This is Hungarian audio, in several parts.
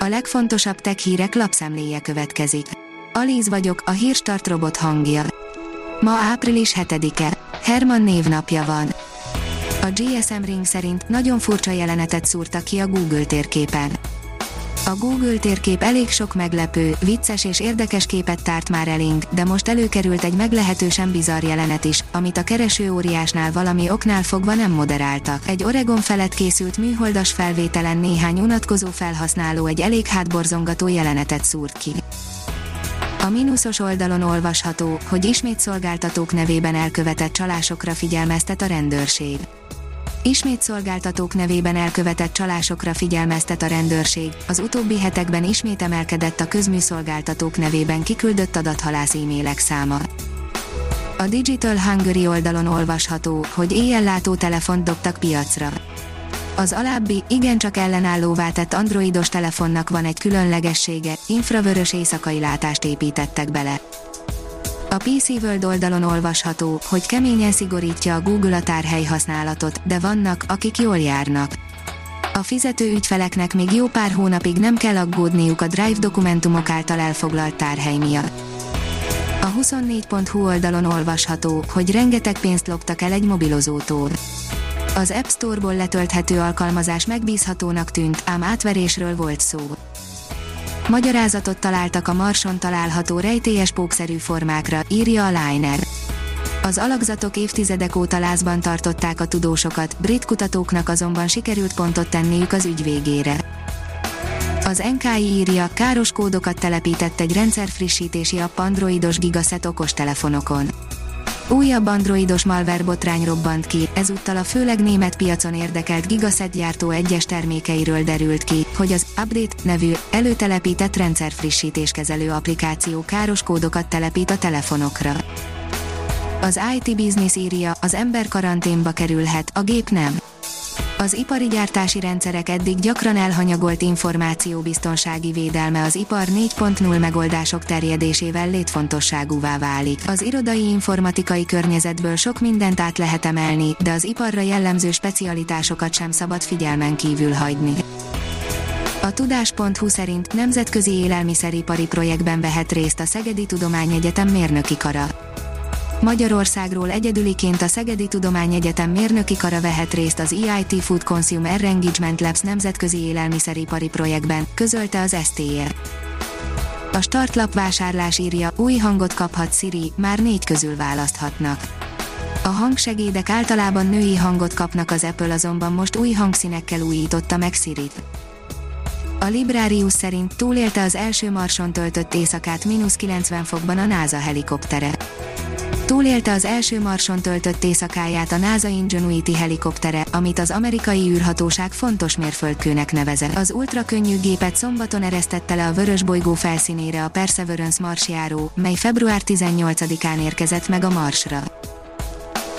A legfontosabb tech hírek lapszemléje következik. Alíz vagyok, a hírstart robot hangja. Ma április 7-e. Herman névnapja van. A GSM Ring szerint nagyon furcsa jelenetet szúrtak ki a Google térképen. A Google térkép elég sok meglepő, vicces és érdekes képet tárt már elénk, de most előkerült egy meglehetősen bizarr jelenet is, amit a kereső óriásnál valami oknál fogva nem moderáltak. Egy Oregon felett készült műholdas felvételen néhány unatkozó felhasználó egy elég hátborzongató jelenetet szúrt ki. A mínuszos oldalon olvasható, hogy ismét szolgáltatók nevében elkövetett csalásokra figyelmeztet a rendőrség. Ismét szolgáltatók nevében elkövetett csalásokra figyelmeztet a rendőrség, az utóbbi hetekben ismét emelkedett a közműszolgáltatók nevében kiküldött adathalász e-mailek száma. A Digital Hungary oldalon olvasható, hogy éjjellátó telefont dobtak piacra. Az alábbi, igencsak ellenállóvá tett androidos telefonnak van egy különlegessége, infravörös éjszakai látást építettek bele. A PC World oldalon olvasható, hogy keményen szigorítja a Google a tárhely használatot, de vannak, akik jól járnak. A fizető ügyfeleknek még jó pár hónapig nem kell aggódniuk a Drive dokumentumok által elfoglalt tárhely miatt. A 24.hu oldalon olvasható, hogy rengeteg pénzt loptak el egy mobilozótól. Az App Store-ból letölthető alkalmazás megbízhatónak tűnt, ám átverésről volt szó. Magyarázatot találtak a Marson található rejtélyes pókszerű formákra, írja a Liner. Az alakzatok évtizedek óta lázban tartották a tudósokat, brit kutatóknak azonban sikerült pontot tenniük az ügy végére. Az NKI írja, káros kódokat telepített egy rendszerfrissítési app androidos gigaset okostelefonokon. Újabb androidos malware botrány robbant ki, ezúttal a főleg német piacon érdekelt Gigaset gyártó egyes termékeiről derült ki, hogy az Update nevű, előtelepített rendszerfrissítéskezelő applikáció káros kódokat telepít a telefonokra. Az IT Business írja, az ember karanténba kerülhet, a gép nem. Az ipari gyártási rendszerek eddig gyakran elhanyagolt információbiztonsági védelme az ipar 4.0 megoldások terjedésével létfontosságúvá válik. Az irodai informatikai környezetből sok mindent át lehet emelni, de az iparra jellemző specialitásokat sem szabad figyelmen kívül hagyni. A tudás.hu szerint nemzetközi élelmiszeripari projektben vehet részt a Szegedi Tudományegyetem mérnöki kara. Magyarországról egyedüliként a Szegedi Tudományegyetem mérnöki kara vehet részt az EIT Food Consumer Engagement Labs nemzetközi élelmiszeripari projektben, közölte az STE. A startlap vásárlás írja, új hangot kaphat Siri, már négy közül választhatnak. A hangsegédek általában női hangot kapnak az Apple azonban most új hangszínekkel újította meg Siri-t. A Librarius szerint túlélte az első marson töltött éjszakát mínusz 90 fokban a NASA helikoptere. Túlélte az első marson töltött éjszakáját a NASA Ingenuity helikoptere, amit az amerikai űrhatóság fontos mérföldkőnek nevezett. Az ultrakönnyű gépet szombaton eresztette le a vörös bolygó felszínére a Perseverance marsjáró, mely február 18-án érkezett meg a Marsra.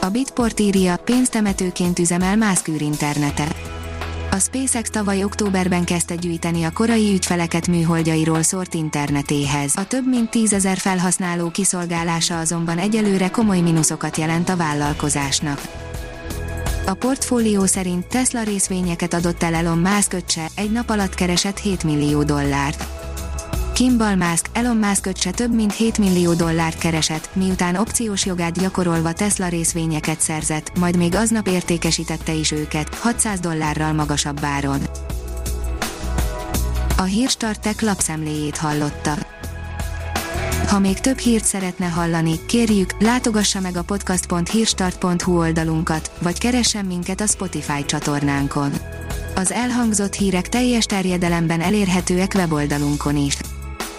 A Bitport írja, pénztemetőként üzemel Musk internete. A SpaceX tavaly októberben kezdte gyűjteni a korai ügyfeleket műholdjairól szórt internetéhez. A több mint tízezer felhasználó kiszolgálása azonban egyelőre komoly mínuszokat jelent a vállalkozásnak. A portfólió szerint Tesla részvényeket adott el Elon Musk öccse, egy nap alatt keresett 7 millió dollárt. Kimball Musk, Elon Musk öccse több mint 7 millió dollárt keresett, miután opciós jogát gyakorolva Tesla részvényeket szerzett, majd még aznap értékesítette is őket, 600 dollárral magasabb áron. A Hírstartek lapszemléjét hallotta. Ha még több hírt szeretne hallani, kérjük, látogassa meg a podcast.hírstart.hu oldalunkat, vagy keressen minket a Spotify csatornánkon. Az elhangzott hírek teljes terjedelemben elérhetőek weboldalunkon is.